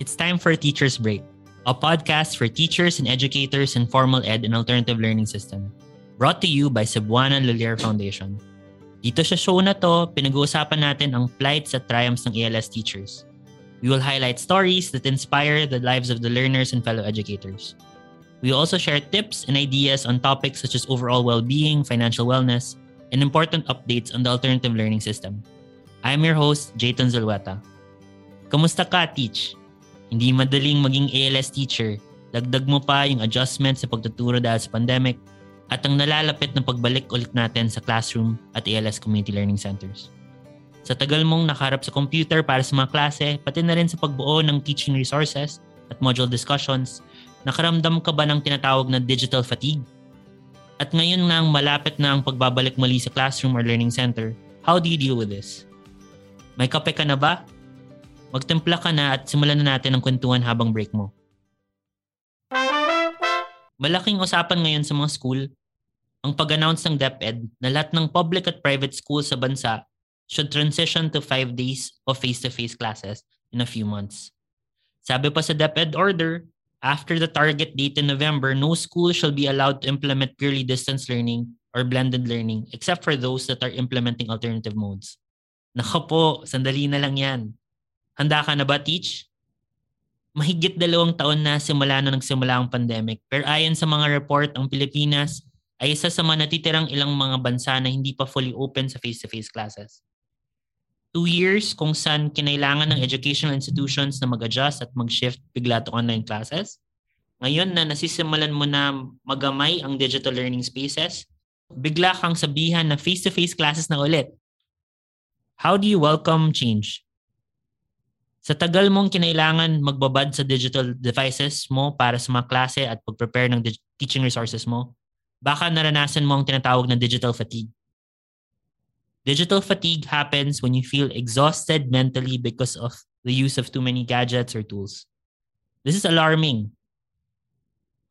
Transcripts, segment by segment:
It's time for Teacher's Break, a podcast for teachers and educators in formal ed and alternative learning system. Brought to you by Cebuana Lulier Foundation. Dito sa show na to, pinag-uusapan natin ang plights at triumphs ng ALS teachers. We will highlight stories that inspire the lives of the learners and fellow educators. We also share tips and ideas on topics such as overall well-being, financial wellness, and important updates on the alternative learning system. I am your host, Jayton Zulweta. Kamusta ka, Teach? Hindi madaling maging ALS teacher. Dagdag mo pa yung adjustment sa pagtuturo dahil sa pandemic at ang nalalapit na pagbalik ulit natin sa classroom at ALS Community Learning Centers. Sa tagal mong nakaharap sa computer para sa mga klase, pati na rin sa pagbuo ng teaching resources at module discussions, nakaramdam ka ba ng tinatawag na digital fatigue? At ngayon na ang malapit na ang pagbabalik muli sa classroom or learning center, how do you deal with this? May kape ka na ba? Magtimpla ka na at simulan na natin ang kwentuhan habang break mo. Malaking usapan ngayon sa mga school ang pag-announce ng DepEd na lahat ng public at private schools sa bansa should transition to five days of face-to-face classes in a few months. Sabi pa sa DepEd order, after the target date in November, no school shall be allowed to implement purely distance learning or blended learning except for those that are implementing alternative modes. Nako po, sandali na lang yan. Handa ka na ba, Teach? Mahigit dalawang taon na simula na nagsimula ang pandemic. Pero ayon sa mga report, ang Pilipinas ay isa sa mga natitirang ilang mga bansa na hindi pa fully open sa face-to-face classes. Two years kung saan kinailangan ng educational institutions na mag-adjust at mag-shift bigla to online classes. Ngayon na nasisimulan mo na magamay ang digital learning spaces, bigla kang sabihan na face-to-face classes na ulit. How do you welcome change? Sa tagal mong kinailangan magbabad sa digital devices mo para sa mga klase at pag-prepare ng teaching resources mo, baka naranasan mo ang tinatawag na digital fatigue. Digital fatigue happens when you feel exhausted mentally because of the use of too many gadgets or tools. This is alarming.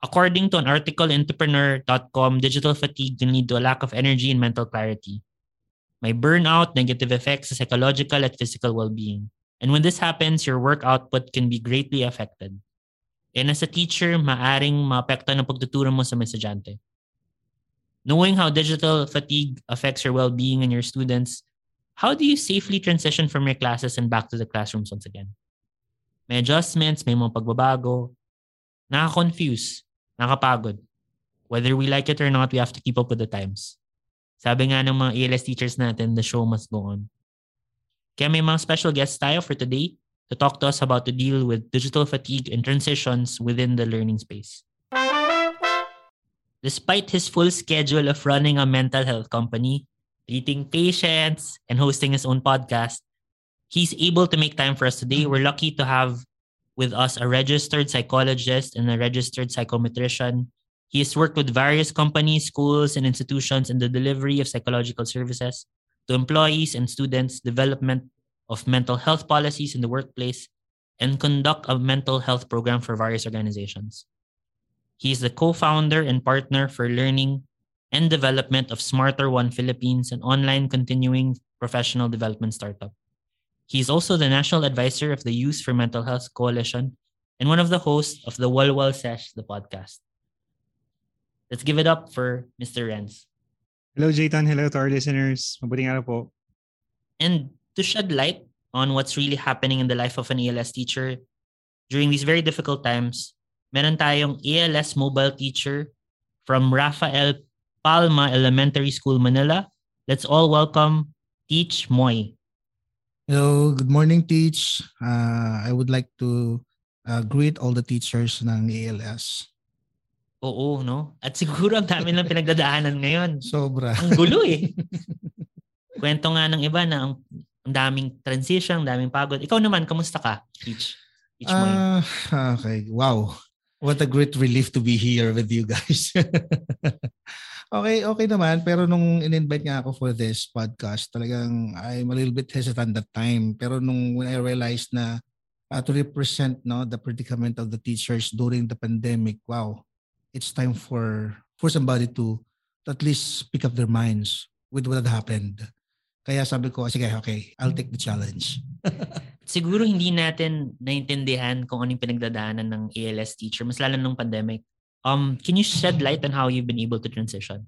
According to an article in entrepreneur.com, digital fatigue can lead to a lack of energy and mental clarity. May burnout, negative effects sa psychological at physical well-being. And when this happens, your work output can be greatly affected. And as a teacher, maaring maapekto ng pagtuturo mo sa mesadyante. Knowing how digital fatigue affects your well-being and your students, how do you safely transition from your classes and back to the classrooms once again? May adjustments, may mga pagbabago. Nakaka-confuse, nakapagod. Whether we like it or not, we have to keep up with the times. Sabi nga ng mga ALS teachers natin, the show must go on. Kaya may mga special guests tayo for today to talk to us about to deal with digital fatigue and transitions within the learning space. Despite his full schedule of running a mental health company, treating patients, and hosting his own podcast, he's able to make time for us today. We're lucky to have with us a registered psychologist and a registered psychometrician. He has worked with various companies, schools, and institutions in the delivery of psychological services to employees and students, development of mental health policies in the workplace, and conduct a mental health program for various organizations. He is the co-founder and partner for learning and development of Smarter One Philippines, an online continuing professional development startup. He is also the national advisor of the Youth for Mental Health Coalition and one of the hosts of the Walwal Sesh, the podcast. Let's give it up for Mr. Renz. Hello, Jayton. Hello to our listeners. Mabuting araw po. And to shed light on what's really happening in the life of an ALS teacher during these very difficult times, meron tayong ALS mobile teacher from Rafael Palma Elementary School, Manila. Let's all welcome Teach Moy. Hello, good morning, Teach. Uh, I would like to uh, greet all the teachers ng ALS. Oo, no? At siguro ang dami lang pinagdadaanan ngayon. Sobra. Ang gulo eh. Kwento nga ng iba na ang, ang daming transition, ang daming pagod. Ikaw naman, kamusta ka, Teach? Teach Moy. Ah, okay, wow. What a great relief to be here with you guys. okay, okay naman. Pero nung in-invite nga ako for this podcast, talagang I'm a little bit hesitant that time. Pero nung when I realized na uh, to represent no the predicament of the teachers during the pandemic, wow, it's time for for somebody to, to at least pick up their minds with what had happened. Kaya sabi ko, sige, okay, I'll take the challenge. siguro hindi natin naintindihan kung anong pinagdadaanan ng ALS teacher, mas lalo nung pandemic. Um, can you shed light on how you've been able to transition?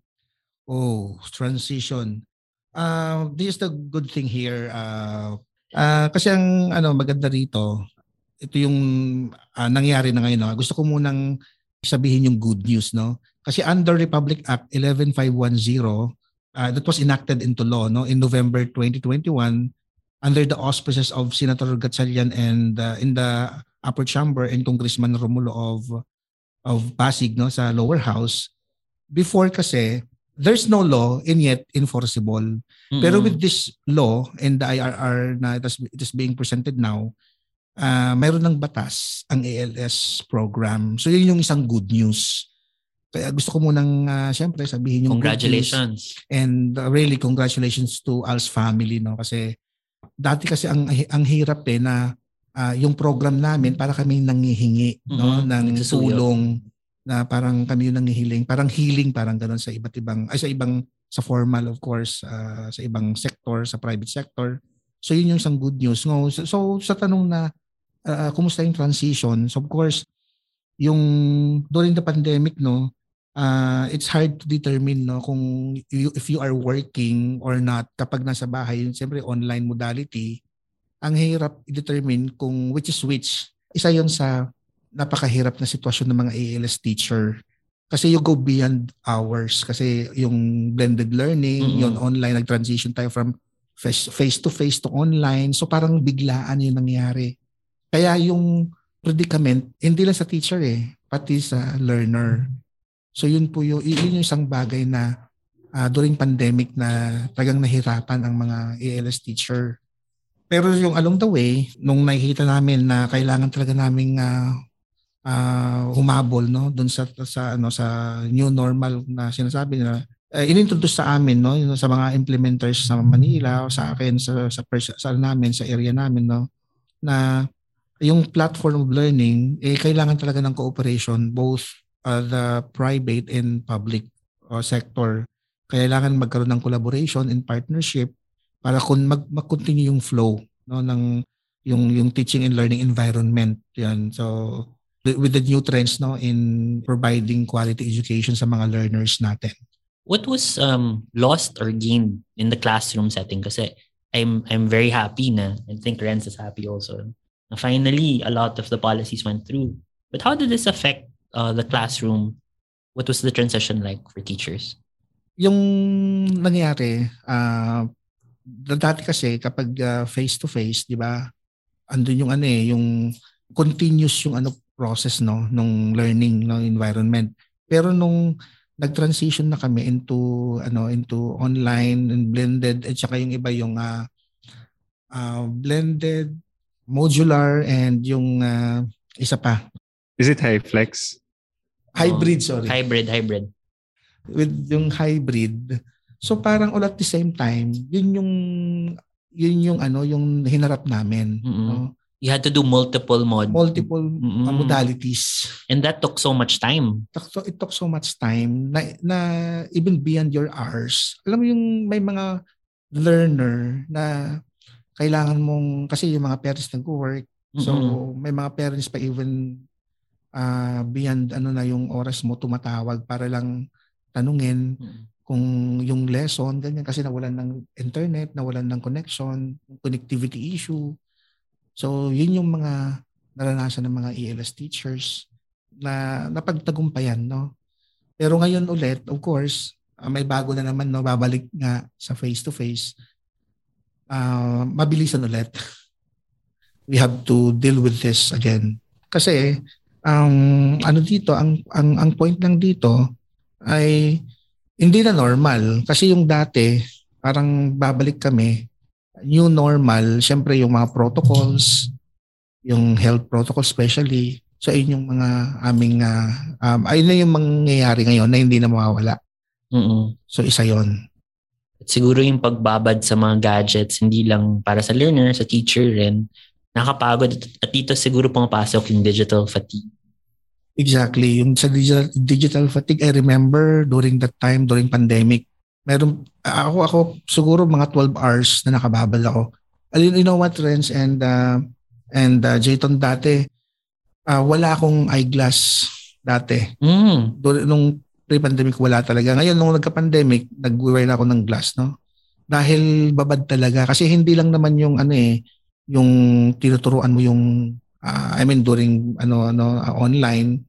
Oh, transition. Uh, this is the good thing here. Uh, uh, kasi ang ano maganda rito, ito yung uh, nangyari na ngayon. No? Gusto ko munang sabihin yung good news. no Kasi under Republic Act 11510, uh, that was enacted into law no in November 2021 under the auspices of Senator Gatchalian and uh, in the upper chamber and Congressman Romulo of of Pasig no sa lower house before kasi there's no law and yet enforceable mm-hmm. pero with this law and the IRR na it is, it is being presented now uh, mayroon ng batas ang ALS program so yun yung isang good news kaya gusto ko munang uh, syempre sabihin yung congratulations and uh, really congratulations to Al's family no kasi dati kasi ang ang hirap eh na uh, yung program namin para kami nanghihingi mm-hmm. no ng tulong na parang kami yung nanghihiling, parang healing parang ganoon sa iba't ibang ay sa ibang sa formal of course uh, sa ibang sector, sa private sector. So yun yung isang good news. No? So, so sa tanong na uh, kumusta yung transition? So of course yung during the pandemic no uh, it's hard to determine no kung you, if you are working or not kapag nasa bahay. Siyempre online modality. Ang hirap i-determine kung which is which. Isa yon sa napakahirap na sitwasyon ng mga ALS teacher. Kasi you go beyond hours. Kasi yung blended learning mm-hmm. yung online nag-transition tayo from face, face to face to online. So parang biglaan yung nangyari kaya yung predicament hindi lang sa teacher eh pati sa learner So yun po yung, yun yung isang bagay na uh, during pandemic na tagang nahirapan ang mga ALS teacher. Pero yung along the way, nung nakikita namin na kailangan talaga naming uh, uh, humabol no doon sa sa ano sa new normal na sinasabi na uh, inintroduce sa amin no sa mga implementers sa Manila o sa akin sa sa, pers- sa namin sa area namin no na yung platform of learning eh kailangan talaga ng cooperation both uh, the private and public uh, sector. Kailangan magkaroon ng collaboration and partnership para kung mag, mag-continue yung flow no ng yung yung teaching and learning environment. Yan. So with the new trends no in providing quality education sa mga learners natin. What was um lost or gained in the classroom setting? Kasi I'm I'm very happy na I think Renz is happy also finally a lot of the policies went through but how did this affect uh, the classroom, what was the transition like for teachers? Yung nangyari, uh, dati kasi kapag uh, face-to-face, di ba, andun yung ano eh, yung continuous yung ano process no nung learning no environment. Pero nung nag-transition na kami into ano into online and blended at saka yung iba yung uh, uh, blended modular and yung uh, isa pa is it high flex Hybrid, oh, sorry. Hybrid, hybrid. With yung hybrid. So parang all at the same time, yun yung yun yung ano, yung hinarap namin. Mm-hmm. No? You had to do multiple mod. Multiple mm-hmm. uh, modalities. And that took so much time. So it took so much time na, na even beyond your hours. Alam mo yung may mga learner na kailangan mong, kasi yung mga parents nag-work, mm-hmm. so may mga parents pa even uh, beyond ano na yung oras mo tumatawag para lang tanungin mm-hmm. kung yung lesson ganyan kasi nawalan ng internet, nawalan ng connection, connectivity issue. So yun yung mga naranasan ng mga ELS teachers na napagtagumpayan no. Pero ngayon ulit, of course, uh, may bago na naman no, babalik nga sa face to face. Uh, mabilisan ulit. We have to deal with this again. Kasi ang ano dito, ang ang ang point lang dito ay hindi na normal kasi yung dati parang babalik kami new normal, syempre yung mga protocols, yung health protocol especially. So ayun yung mga aming uh, um, ayun na yung mangyayari ngayon na hindi na mawawala. Mm-mm. So isa 'yon. At siguro yung pagbabad sa mga gadgets hindi lang para sa learner, sa teacher rin, nakapagod at dito siguro pumapasok yung digital fatigue. Exactly. Yung sa digital, digital fatigue, I remember during that time, during pandemic, meron, ako, ako siguro mga 12 hours na nakababal ako. you know what, Renz and uh, and uh, Jayton dati, uh, wala akong eyeglass dati. Mm. Do, nung pre-pandemic wala talaga. Ngayon nung nagka-pandemic, nag-wear na ako ng glass, no? Dahil babad talaga kasi hindi lang naman yung ano eh, yung tinuturuan mo yung uh, I mean during ano ano uh, online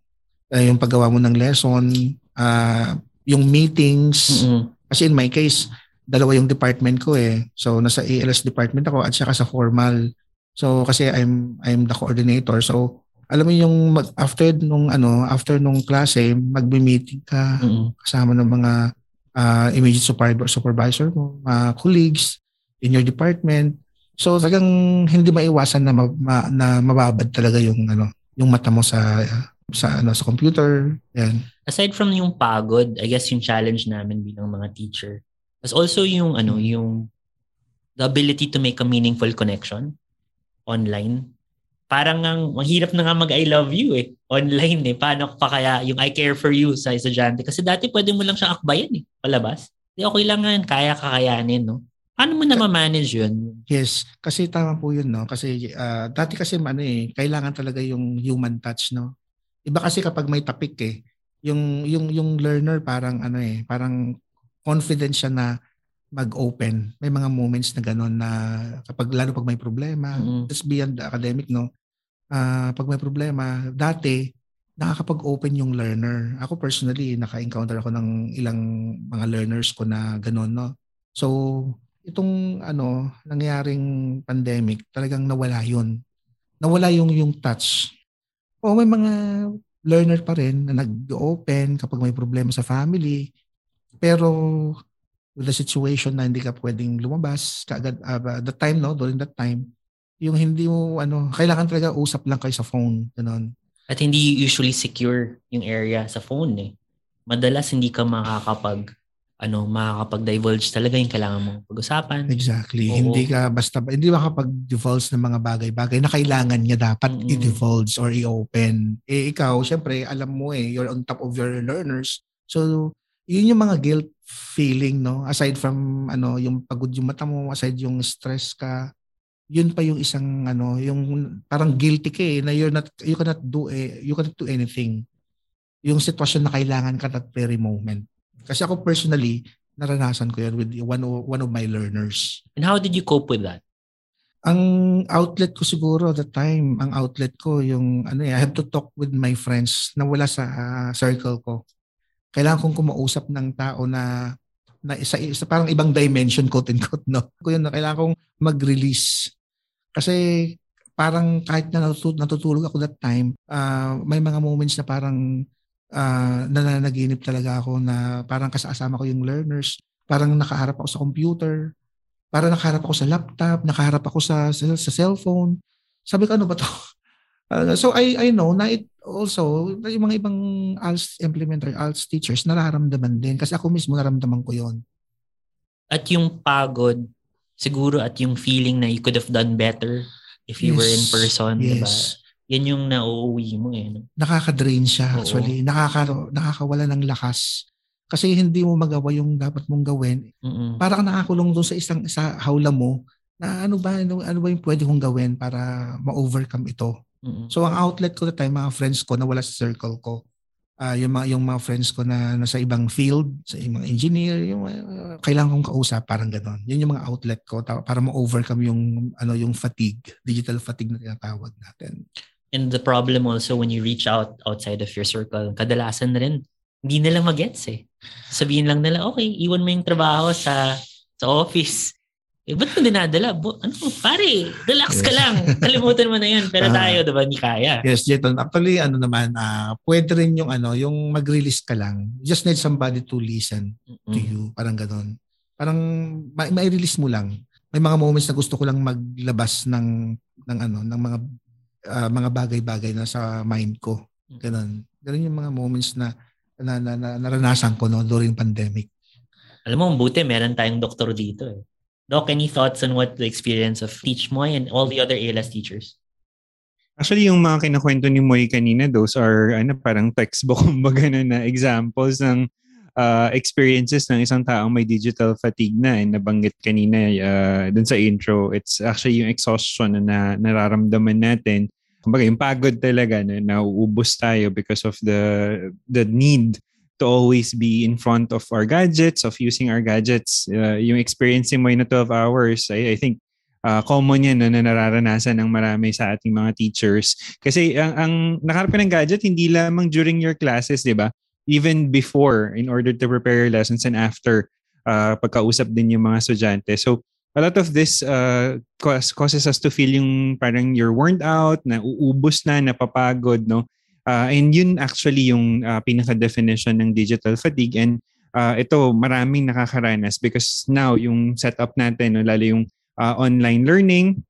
uh, yung paggawa mo ng lesson, uh, yung meetings. Mm-mm. Kasi in my case, dalawa yung department ko eh. So nasa ALS department ako at saka sa formal. So kasi I'm I'm the coordinator. So alam mo yung mag, after nung ano, after nung klase, magbe-meeting ka Mm-mm. kasama ng mga uh, immediate supervisor, supervisor mo, mga colleagues in your department. So talagang hindi maiwasan na, ma, ma, na mababad talaga yung ano, yung mata mo sa sa ano sa computer. Yan. Aside from yung pagod, I guess yung challenge namin bilang mga teacher was also yung ano, yung the ability to make a meaningful connection online. Parang ang mahirap na nga mag I love you eh online eh. Paano pa kaya yung I care for you sa estudyante kasi dati pwede mo lang siyang akbayan eh palabas. Di okay lang yan, kaya kakayanin no. Paano mo na ma-manage yun? Yes, kasi tama po yun no. Kasi uh, dati kasi ano eh, kailangan talaga yung human touch no. Iba kasi kapag may topic eh, yung yung yung learner parang ano eh, parang confident siya na mag-open. May mga moments na gano'n na kapag lalo pag may problema, Mm. that's beyond the academic, no? Ah, pag may problema, dati nakakapag-open yung learner. Ako personally, naka-encounter ako ng ilang mga learners ko na gano'n, no? So, itong ano, nangyaring pandemic, talagang nawala yun. Nawala yung yung touch. O may mga learner pa rin na nag-open kapag may problema sa family. Pero with the situation na hindi ka pwedeng lumabas kaagad uh, the time no during that time yung hindi mo ano kailangan talaga usap lang kayo sa phone ganun At hindi usually secure yung area sa phone eh. Madalas hindi ka makakapag ano, makakapag-divulge talaga yung kailangan mong pag-usapan. exactly Oo. hindi ka basta hindi makapag-divulge ng mga bagay-bagay na kailangan niya dapat Mm-mm. i-divulge or i-open eh ikaw syempre alam mo eh you're on top of your learners so yun yung mga guilt feeling no aside from ano yung pagod yung mata mo aside yung stress ka yun pa yung isang ano yung parang guilty ka eh na you're not you cannot do eh, you cannot do anything. Yung sitwasyon na kailangan ka that very moment. Kasi ako personally naranasan ko yun with one of, one of my learners. And how did you cope with that? ang outlet ko siguro at the time ang outlet ko yung ano eh, I have to talk with my friends na wala sa ah, circle ko. Kailangan kong kumausap ng tao na na isa, isa parang ibang dimension quote and quote no? Ko yun na kailangan kong mag-release. Kasi parang kahit na natutulog, natutulog ako that time ah, may mga moments na parang ah, nananaginip talaga ako na parang kasama ko yung learners. Parang nakaharap ako sa computer. Para nakaharap ako sa laptop, nakaharap ako sa sa, sa cellphone. Sabi ko, ano ba to? Uh, so I I know na it also, yung mga ibang ALS implementer, ALS teachers, nararamdaman din. Kasi ako mismo naramdaman ko yon At yung pagod, siguro at yung feeling na you could have done better if you were in Yes, person, di ba? Yes. Yan yung nauuwi mo eh. no? Nakaka-drain siya Oo. actually. Nakaka, nakakawala ng lakas. Kasi hindi mo magawa yung dapat mong gawin. Mm-mm. Para ka nakakulong doon sa isang sa hawla mo na ano ba, ano, ano ba yung pwede kong gawin para ma-overcome ito. So ang outlet ko that time, mga friends ko na wala sa circle ko. Ah, yung mga yung mga friends ko na nasa ibang field, sa mga engineer, yung uh, kailangan kong kausap parang ganoon. Yun yung mga outlet ko ta- para ma-overcome yung ano yung fatigue, digital fatigue na tinatawag natin. And the problem also when you reach out outside of your circle, kadalasan na rin, hindi nila magets eh. Sabihin lang nila, okay, iwan mo yung trabaho sa sa office. Eh, ba't mo dinadala? Bo, ano, pare, relax ka Yes. lang. Kalimutan mo na yan. Pero Ah. tayo, diba, hindi kaya. Yes, Jeton. Actually, ano naman, ah pwede rin yung ano, yung mag-release ka lang. You just need somebody to listen to Mm. you. Parang ganoon. Parang ma- mai-release mo lang. May mga moments na gusto ko lang maglabas ng ng ano, ng mga ah, mga bagay-bagay na sa mind ko. Ganun. Ganun yung mga moments na na, na, na naranasan ko no during pandemic. Alam mo, buti meron tayong doktor dito eh. Doc, any thoughts on what the experience of Teach Moy and all the other ALS teachers? Actually, yung mga kinakwento ni Moy kanina, those are ano, parang textbook, kumbaga na, na examples ng uh, experiences ng isang taong may digital fatigue na eh, nabanggit kanina uh, dun sa intro. It's actually yung exhaustion na nararamdaman natin. Kumbaga, yung pagod talaga na nauubos tayo because of the the need to always be in front of our gadgets, of using our gadgets. Uh, yung experiencing mo na 12 hours, I, I think uh, common yan na nararanasan ng marami sa ating mga teachers. Kasi ang, ang nakarap ka ng gadget, hindi lamang during your classes, di ba? Even before, in order to prepare your lessons and after, uh, pagkausap din yung mga estudyante. So, a lot of this uh, causes us to feel yung parang you're worn out, na uubos na, napapagod, no? Uh, and yun actually yung uh, pinaka-definition ng digital fatigue. And uh, ito, maraming nakakaranas because now yung setup natin, no, lalo yung uh, online learning,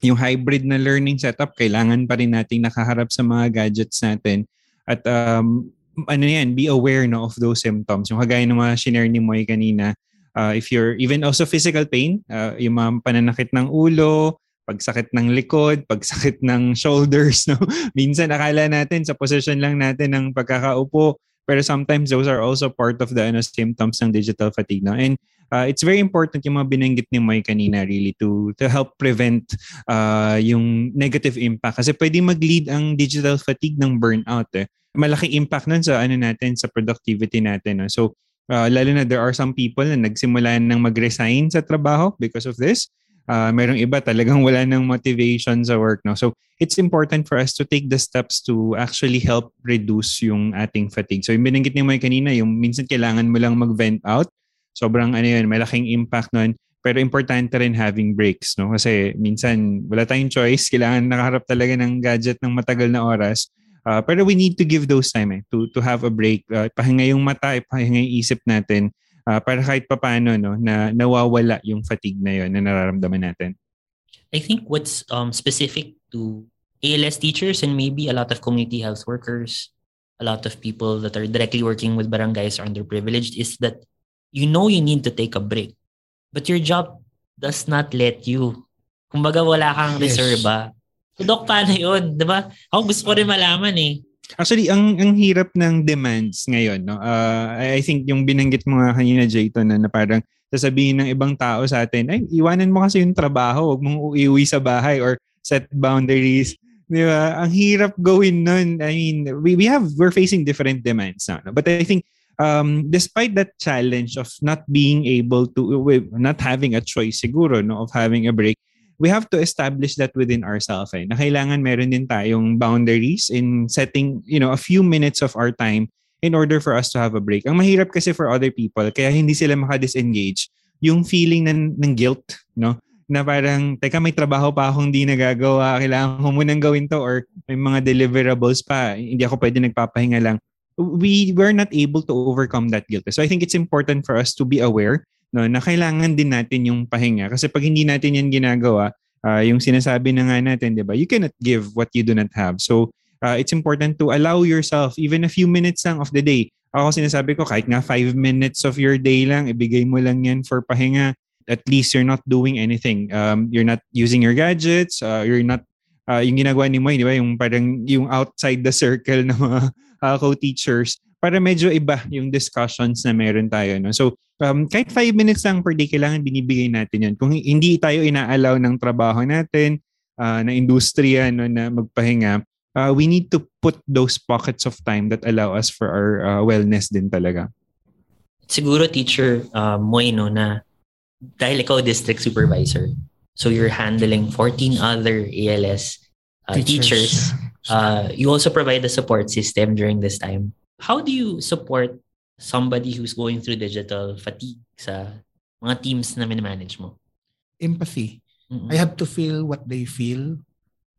yung hybrid na learning setup, kailangan pa rin nating nakaharap sa mga gadgets natin. At um, ano yan, be aware no, of those symptoms. Yung kagaya ng mga shinare ni Moy kanina, uh, if you're even also physical pain, uh, yung mga pananakit ng ulo, pagsakit ng likod, pagsakit ng shoulders. No? Minsan akala natin sa position lang natin ng pagkakaupo, pero sometimes those are also part of the ano, symptoms ng digital fatigue. No? And uh, it's very important yung mga binanggit ni Moy kanina really to to help prevent uh, yung negative impact kasi pwede mag-lead ang digital fatigue ng burnout eh. Malaki impact nun sa ano natin sa productivity natin. No? So uh, lalo na there are some people na nagsimula nang mag-resign sa trabaho because of this. Uh, merong iba talagang wala ng motivation sa work. No? So it's important for us to take the steps to actually help reduce yung ating fatigue. So yung binanggit ni Moy kanina, yung minsan kailangan mo lang mag-vent out sobrang ano yun, malaking impact nun. Pero importante rin having breaks, no? Kasi minsan wala tayong choice, kailangan nakaharap talaga ng gadget ng matagal na oras. Uh, pero we need to give those time eh, to, to have a break. Uh, pahinga yung mata, pahinga yung isip natin uh, para kahit papaano no, na nawawala yung fatigue na yun na nararamdaman natin. I think what's um, specific to ALS teachers and maybe a lot of community health workers, a lot of people that are directly working with barangays or underprivileged is that you know you need to take a break. But your job does not let you. Kumbaga wala kang yes. reserva. So, Dok, paano yun? Diba? Ako gusto ko rin malaman eh. Actually, ang ang hirap ng demands ngayon, no? Uh, I think yung binanggit mo kanina, Jayton, na, na parang sasabihin ng ibang tao sa atin, ay, iwanan mo kasi yung trabaho, huwag mong uiwi sa bahay or set boundaries. Di ba? Ang hirap gawin nun. I mean, we, we have, we're facing different demands now. No? But I think um, despite that challenge of not being able to, not having a choice siguro, no, of having a break, we have to establish that within ourselves. Eh, na kailangan meron din tayong boundaries in setting, you know, a few minutes of our time in order for us to have a break. Ang mahirap kasi for other people, kaya hindi sila maka-disengage, yung feeling ng, ng guilt, no? na parang, teka, may trabaho pa akong hindi nagagawa, kailangan ko munang gawin to or may mga deliverables pa, hindi ako pwede nagpapahinga lang we were not able to overcome that guilt. So I think it's important for us to be aware no, na kailangan din natin yung pahinga. Kasi pag hindi natin yan ginagawa, uh, yung sinasabi na nga natin, di ba, you cannot give what you do not have. So uh, it's important to allow yourself even a few minutes lang of the day. Ako sinasabi ko, kahit nga five minutes of your day lang, ibigay mo lang yan for pahinga. At least you're not doing anything. Um, you're not using your gadgets. Uh, you're not, uh, yung ginagawa ni Moy, di ba, yung parang yung outside the circle na mga uh, co-teachers para medyo iba yung discussions na meron tayo. No? So, um, kahit 5 minutes lang per day, kailangan binibigay natin yun. Kung hindi tayo inaalaw ng trabaho natin, uh, na industriya no, na magpahinga, uh, we need to put those pockets of time that allow us for our uh, wellness din talaga. Siguro, teacher uh, Moy, no, na dahil ikaw district supervisor, so you're handling 14 other ALS uh, teachers. teachers uh, you also provide the support system during this time. How do you support somebody who's going through digital fatigue sa mga teams na minimanage mo? Empathy. Mm-hmm. I have to feel what they feel.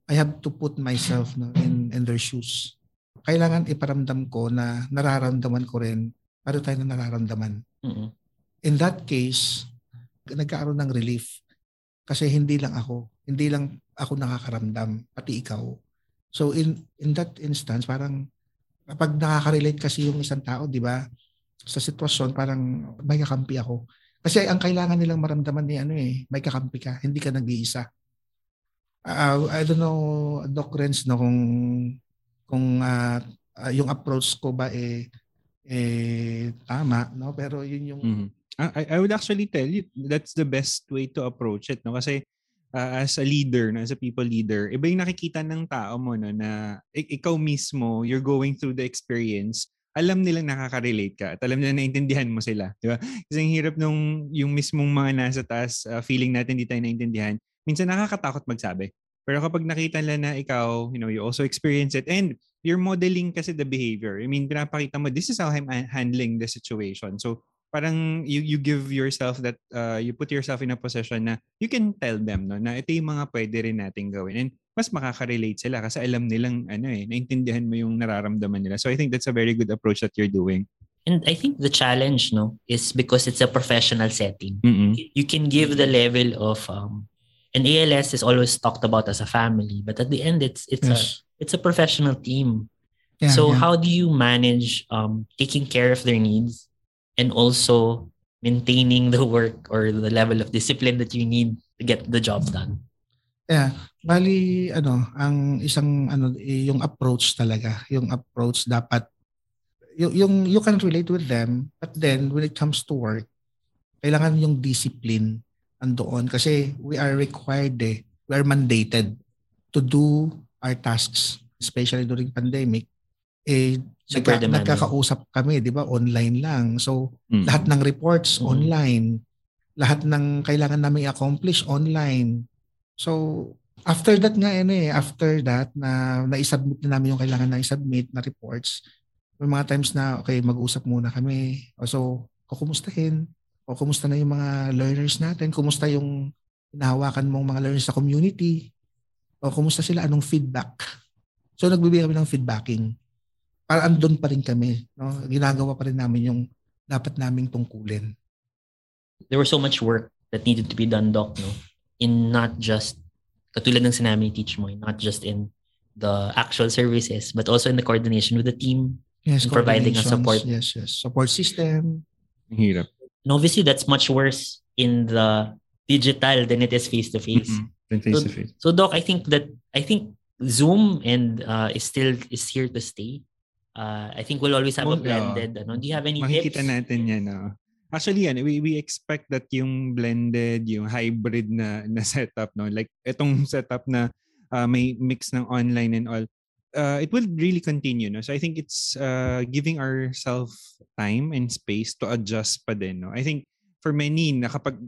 I have to put myself no, in, in their shoes. Kailangan iparamdam ko na nararamdaman ko rin ano tayo na nararamdaman. Mm-hmm. In that case, nagkaroon ng relief. Kasi hindi lang ako, hindi lang ako nakakaramdam, pati ikaw. So in in that instance, parang kapag nakaka-relate kasi yung isang tao, di ba? Sa sitwasyon, parang may kakampi ako. Kasi ang kailangan nilang maramdaman ni ano eh, may kakampi ka, hindi ka nag-iisa. Uh, I don't know, Doc Renz, no, kung, kung uh, uh, yung approach ko ba eh, eh tama, no? Pero yun yung Mhm. Ah, I, I would actually tell you that's the best way to approach it no kasi uh, as a leader no, as a people leader iba yung nakikita ng tao mo no na ik- ikaw mismo you're going through the experience alam nilang nakaka-relate ka at alam nila naintindihan mo sila di ba? Kasi ang hirap nung yung mismong mga nasa taas uh, feeling natin hindi tayo naintindihan minsan nakakatakot magsabi. Pero kapag nakita nila na ikaw you know you also experience it and you're modeling kasi the behavior. I mean pinapakita mo this is how I'm handling the situation. So parang you you give yourself that uh, you put yourself in a position na you can tell them no na ito yung mga pwede rin nating gawin. And mas makaka-relate sila kasi alam nilang ano eh naintindihan mo yung nararamdaman nila so I think that's a very good approach that you're doing And I think the challenge, no, is because it's a professional setting. Mm-mm. You can give the level of um, an ALS is always talked about as a family, but at the end, it's it's a yes. it's a professional team. Yeah, so yeah. how do you manage um, taking care of their needs and also maintaining the work or the level of discipline that you need to get the job done? Yeah, bali ano, ang isang ano eh, yung approach talaga, yung approach dapat yung, yung you can relate with them, but then when it comes to work, kailangan yung discipline andoon kasi we are required eh, we are mandated to do our tasks, especially during pandemic. Eh, Super nagka- demanding. nagkakausap kami, di ba, online lang. So, Mm. lahat ng reports Mhm. online. Lahat ng kailangan namin i-accomplish online. So, after that nga ano eh, after that na na-submit na namin yung kailangan na i-submit na reports, may mga times na okay, mag-usap muna kami. O so, kukumustahin. O kumusta na yung mga learners natin? Kumusta yung hinahawakan mong mga learners sa community? O kumusta sila? Anong feedback? So, nagbibigay kami ng feedbacking. Para andun pa rin kami. No? Ginagawa pa rin namin yung dapat naming tungkulin. There was so much work that needed to be done, Doc, no? In not just, katulad ng sinabi ni Teach Moy, not just in the actual services, but also in the coordination with the team. Yes, And providing a support. Yes, yes. Support system. Hirap And obviously, that's much worse in the digital than it is face-to-face. To face So, Doc, I think that, I think Zoom and uh, is still is here to stay. Uh, I think we'll always have a Well, blended. Ano? Do you have any makikita tips? natin yan no? Actually yan, we, we expect that yung blended, yung hybrid na, na setup, no? like itong setup na uh, may mix ng online and all, uh, it will really continue. No? So I think it's uh, giving ourselves time and space to adjust pa din. No? I think for many, nakapag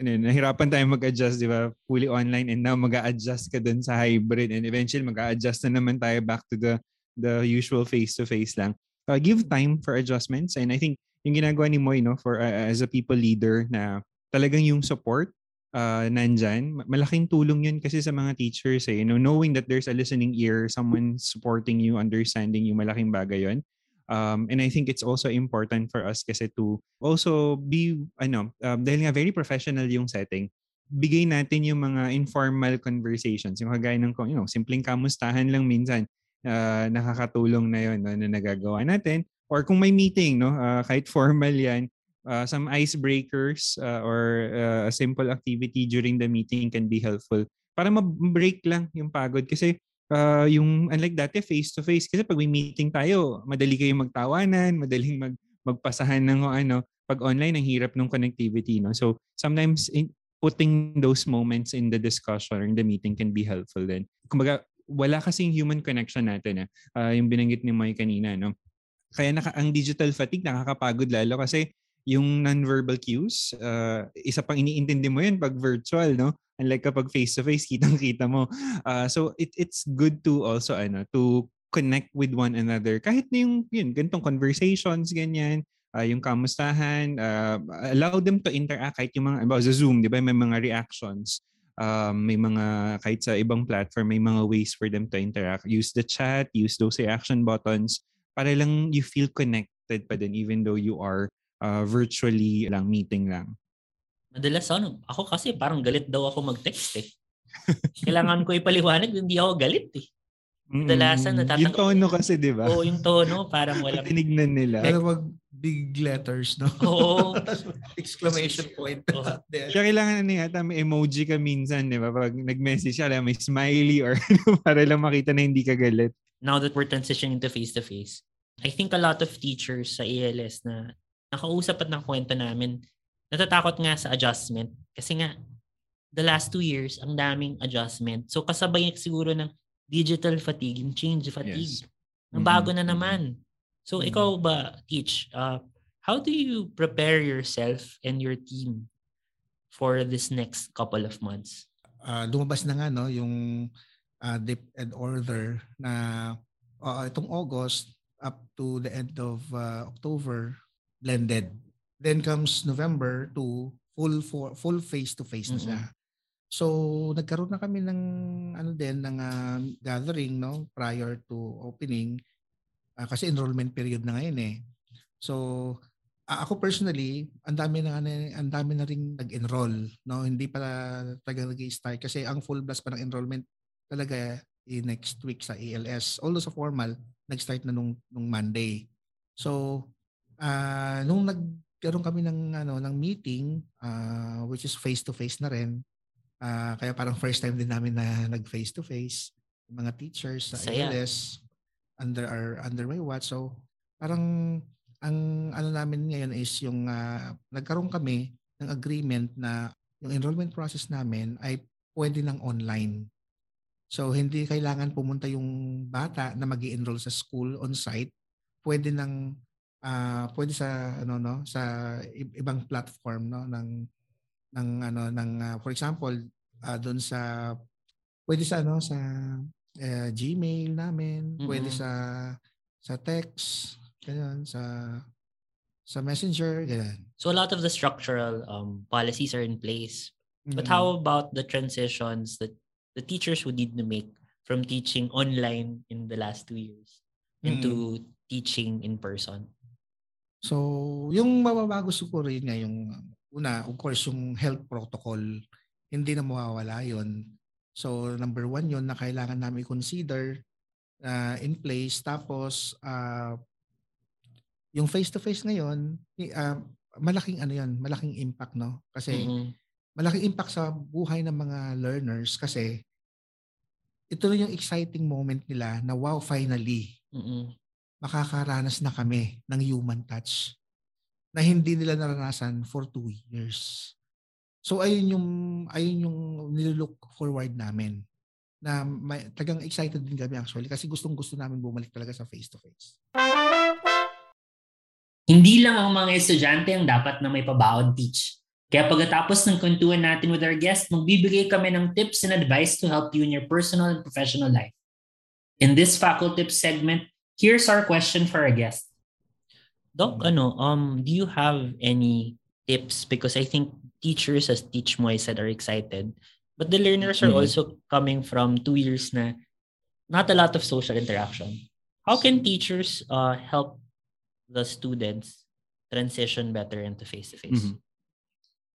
ano, nahirapan tayo mag-adjust, di ba? Fully online and now mag adjust ka dun sa hybrid and eventually mag adjust na naman tayo back to the the usual face-to-face lang. Uh, give time for adjustments and I think yung ginagawa ni Moy no for uh, as a people leader na talagang yung support uh, nandyan, ma- malaking tulong yun kasi sa mga teachers eh, you know, knowing that there's a listening ear, someone supporting you, understanding you, malaking bagay yun. Um, and I think it's also important for us kasi to also be, ano, um, dahil nga very professional yung setting, bigay natin yung mga informal conversations, yung kagaya ng, you know, simpleng kamustahan lang minsan, uh, nakakatulong na yun no, na nagagawa natin. Or kung may meeting, no, uh, kahit formal yan, uh, some icebreakers uh, or uh, a simple activity during the meeting can be helpful. Para ma-break lang yung pagod. Kasi uh, yung unlike dati face to face kasi pag may meeting tayo madali kayong magtawanan madaling mag magpasahan ng ano pag online ang hirap ng connectivity no? So sometimes in, putting those moments in the discussion or in the meeting can be helpful din. Kumbaga wala kasing human connection natin eh. Uh, yung binanggit ni Moy kanina no kaya naka, ang digital fatigue nakakapagod lalo kasi yung non-verbal cues, uh, isa pang iniintindi mo yun pag virtual, no? Unlike kapag face-to-face, kitang-kita mo. Uh, so, it, it's good to also, ano, to connect with one another. Kahit na yung, yun, ganitong conversations, ganyan, uh, yung kamustahan, uh, allow them to interact kahit yung mga, about sa Zoom, di ba, may mga reactions. Um, may mga, kahit sa ibang platform, may mga ways for them to interact. Use the chat, use those reaction buttons, para lang you feel connected pa din even though you are uh, virtually lang, meeting lang. Madalas ano, ako kasi parang galit daw ako mag-text eh. Kailangan ko ipaliwanag, hindi ako galit eh. Kadalasan Mm, natatanong- Yung tono kasi, di ba? Oo, yung tono, parang walang... Tinignan nila. Pero wag big letters, no? Oo. Exclamation point. There. Kaya kailangan ano yata, may emoji ka minsan, di ba? Pag nag-message alam, may smiley or ano, para lang makita na hindi ka galit. Now that we're transitioning to face-to-face, I think a lot of teachers sa ALS na nakausap at ng kwento namin, natatakot nga sa adjustment. Kasi nga, the last two years, ang daming adjustment. So kasabay siguro ng digital fatigue, yung change fatigue. Yes. Na bago na naman. So Mhm. ikaw ba, Teach, uh, how do you prepare yourself and your team for this next couple of months? Ah, lumabas na nga no yung uh, dip and order na ah, itong August up to the end of ah, October blended. Then comes November to full for, full face to face na siya. So nagkaroon na kami ng ano din ng ah, gathering no prior to opening Ah, kasi enrollment period na ngayon eh. So ah, ako personally, ang dami na ang dami na ring nag-enroll, no? Hindi pa talaga nag-start kasi ang full blast pa ng enrollment talaga eh, next week sa ALS. Although sa formal, nag-start na nung nung Monday. So ah nung nagkaroon kami ng ano ng meeting ah, which is face to face na rin. ah, kaya parang first time din namin na nag face to face mga teachers sa Saya. ALS under our under my watch. So parang ang ano namin ngayon is yung ah, nagkaroon kami ng agreement na yung enrollment process namin ay pwede ng online. So hindi kailangan pumunta yung bata na magi enroll sa school on site. Pwede ng ah, pwede sa ano no sa ibang platform no ng ng ano ng ah, for example ah, doon sa pwede sa ano sa eh, Gmail namin, pwede Mhm. sa sa text, ganyan, sa sa Messenger, ganyan. So a lot of the structural um, policies are in place. But Mm. how about the transitions that the teachers would need to make from teaching online in the last two years into teaching in person? So, yung mababago siguro yun nga yung una, of course, yung health protocol, hindi na mawawala yun. So, number one yun na kailangan namin consider uh, in place. Tapos, uh, yung face-to-face ngayon, uh, malaking ano yun, malaking impact, no? Kasi Mhm. Malaking impact sa buhay ng mga learners kasi ito na yung exciting moment nila na wow, finally, Mhm. makakaranas na kami ng human touch na hindi nila naranasan for two years. So ayun yung ayun yung nilook forward namin na may, tagang excited din kami actually kasi gustong gusto namin bumalik talaga sa face to face. Hindi lang ang mga estudyante ang dapat na may pabaon teach. Kaya pagkatapos ng kwentuhan natin with our guest, magbibigay kami ng tips and advice to help you in your personal and professional life. In this faculty tips segment, here's our question for our guest. Doc, ano, um, do you have any tips? Because I think teachers, as Teach Moy said, are excited. But the learners are Mhm. also coming from two years na not a lot of social interaction. How can teachers uh, help the students transition better into face-to-face? Mhm.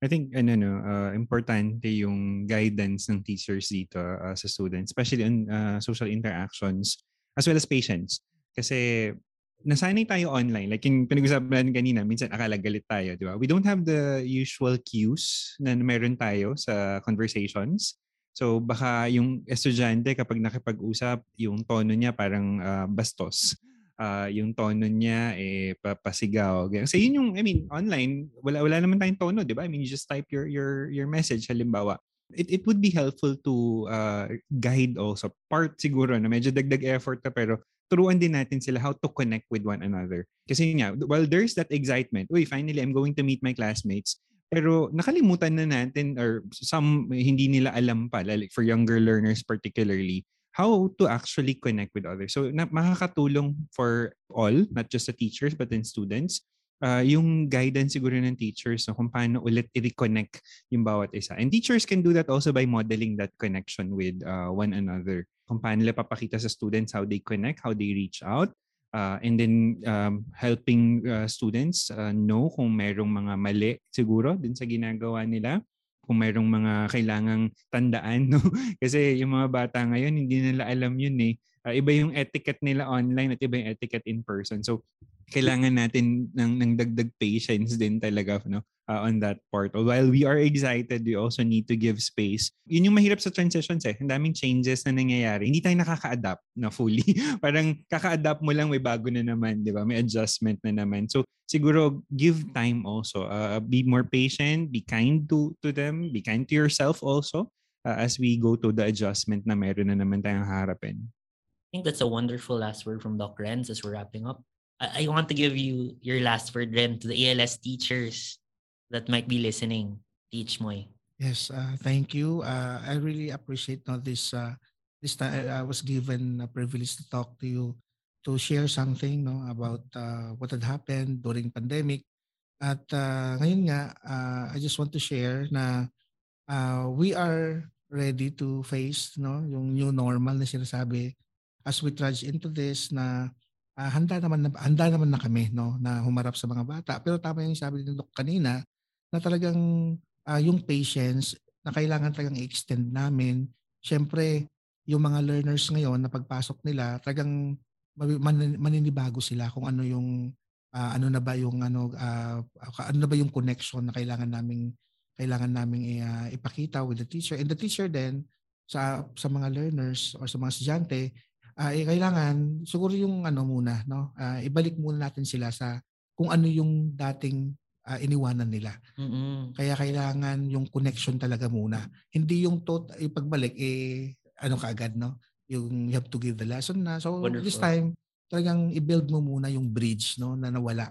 I think ano no, uh, importante yung guidance ng teachers dito uh, sa students, especially on uh, social interactions as well as patience. Kasi nasanay tayo online. Like yung pinag-usapan kanina, minsan akala galit tayo, di ba? We don't have the usual cues na meron tayo sa conversations. So baka yung estudyante kapag nakipag-usap, yung tono niya parang uh, bastos. Ah, yung tono niya eh papasigaw. Kasi yun yung I mean online wala wala naman tayong tono, 'di ba? I mean you just type your your your message halimbawa. It it would be helpful to uh, guide also part siguro na medyo dagdag effort ka pero turuan din natin sila how to connect with one another. Kasi nga, while there's that excitement, uy, finally, I'm going to meet my classmates, pero nakalimutan na natin or some hindi nila alam pa, like for younger learners particularly, how to actually connect with others. So na, makakatulong for all, not just the teachers but then students, uh, yung guidance siguro ng teachers na kung paano ulit i-reconnect yung bawat isa. And teachers can do that also by modeling that connection with uh, one another. Kung paano nila papakita sa students how they connect, how they reach out, uh, and then um, helping uh, students uh, know kung merong mga mali siguro din sa ginagawa nila kung mayroong mga kailangang tandaan no? Kasi yung mga bata ngayon hindi nila alam yun eh. Uh, iba yung etiquette nila online at iba yung etiquette in person. So kailangan natin ng, ng dagdag patience din talaga no uh, on that part. While we are excited, we also need to give space. Yun yung mahirap sa transitions eh. Ang daming changes na nangyayari. Hindi tayo nakaka-adapt na fully. Parang kaka-adapt mo lang, may bago na naman, di ba? May adjustment na naman. So siguro give time also. Uh, be more patient, be kind to, to them, be kind to yourself also uh, as we go to the adjustment na meron na naman tayong harapin. I think that's a wonderful last word from Doc Renz as we're wrapping up. I, I want to give you your last word, Ren, to the ALS teachers that might be listening. Teach Moy. Yes, uh, thank you. Uh, I really appreciate no, this uh, this time I was given a privilege to talk to you to share something no about uh, what had happened during pandemic. At uh, ngayon nga, uh, I just want to share na uh, we are ready to face no yung new normal na sinasabi as we trudge into this na uh, handa naman na, handa naman na kami no na humarap sa mga bata pero tama yung sabi ni Doc kanina na talagang uh, yung patience na kailangan talagang i-extend namin syempre yung mga learners ngayon na pagpasok nila talagang maninibago sila kung ano yung uh, ano na ba yung ano uh, ano na ba yung connection na kailangan naming kailangan naming uh, ipakita with the teacher. And the teacher then, sa sa mga learners or sa mga estudyante, uh, eh, kailangan siguro yung ano muna, no? Uh, ibalik muna natin sila sa kung ano yung dating uh, iniwanan nila. Mm-hmm. Kaya kailangan yung connection talaga muna. Hindi yung tot ipagbalik eh ano kaagad, no? Yung you have to give the lesson na. So Wonderful. this time talagang i-build mo muna yung bridge no na nawala.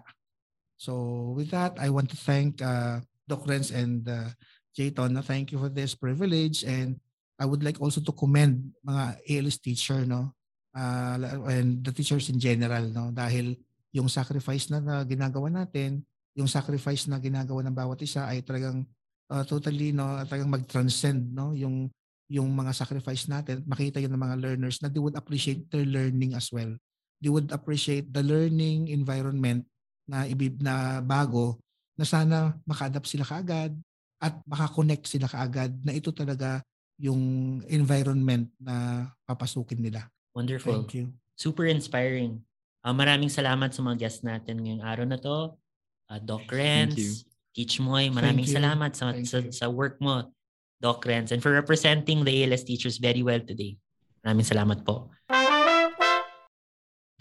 So with that, I want to thank uh, Doc Renz and uh, Jayton, na thank you for this privilege and I would like also to commend mga ALS teacher no uh, and the teachers in general no? Dahil yung sacrifice na, na ginagawa natin, yung sacrifice na ginagawa ng bawat isa ay talagang uh, totally no talagang mag-transcend no? Yung yung mga sacrifice natin makita yun ng mga learners na they would appreciate their learning as well. They would appreciate the learning environment na ibib na bago na sana maka-adapt sila kaagad at makakonect sila kaagad na ito talaga yung environment na papasukin nila. Wonderful. Thank you. Super inspiring. Uh, maraming salamat sa mga guests natin ngayong araw na to. Uh, Doc Renz, Teach Moy, maraming salamat sa, sa, sa work mo, Doc Renz, and for representing the ALS teachers very well today. Maraming salamat po.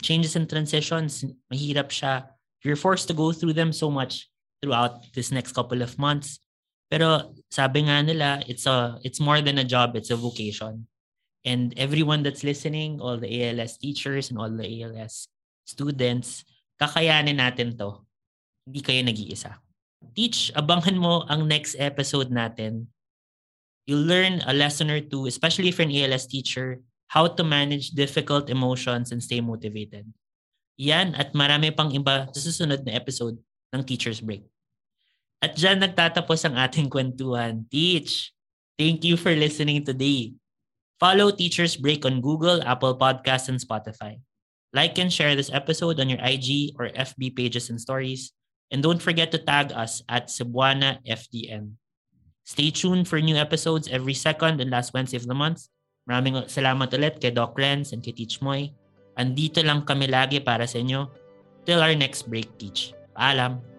Changes and transitions, mahirap siya. You're forced to go through them so much throughout this next couple of months. Pero sabi nga nila, it's a it's more than a job, it's a vocation. And everyone that's listening, all the ALS teachers and all the ALS students, kakayanin natin to. Hindi kayo nag-iisa. Teach, abangan mo ang next episode natin. You'll learn a lesson or two, especially for an ALS teacher, how to manage difficult emotions and stay motivated. Yan at marami pang iba sa susunod na episode ng Teacher's Break. At dyan nagtatapos ang ating kwentuhan. Teach, thank you for listening today. Follow Teacher's Break on Google, Apple Podcasts, and Spotify. Like and share this episode on your IG or FB pages and stories. And don't forget to tag us at Cebuana FDM. Stay tuned for new episodes every second and last Wednesday of the month. Maraming salamat ulit kay Doc Renz and kay Teach Moy. Andito lang kami lagi para sa inyo. Till our next break, Teach. Paalam!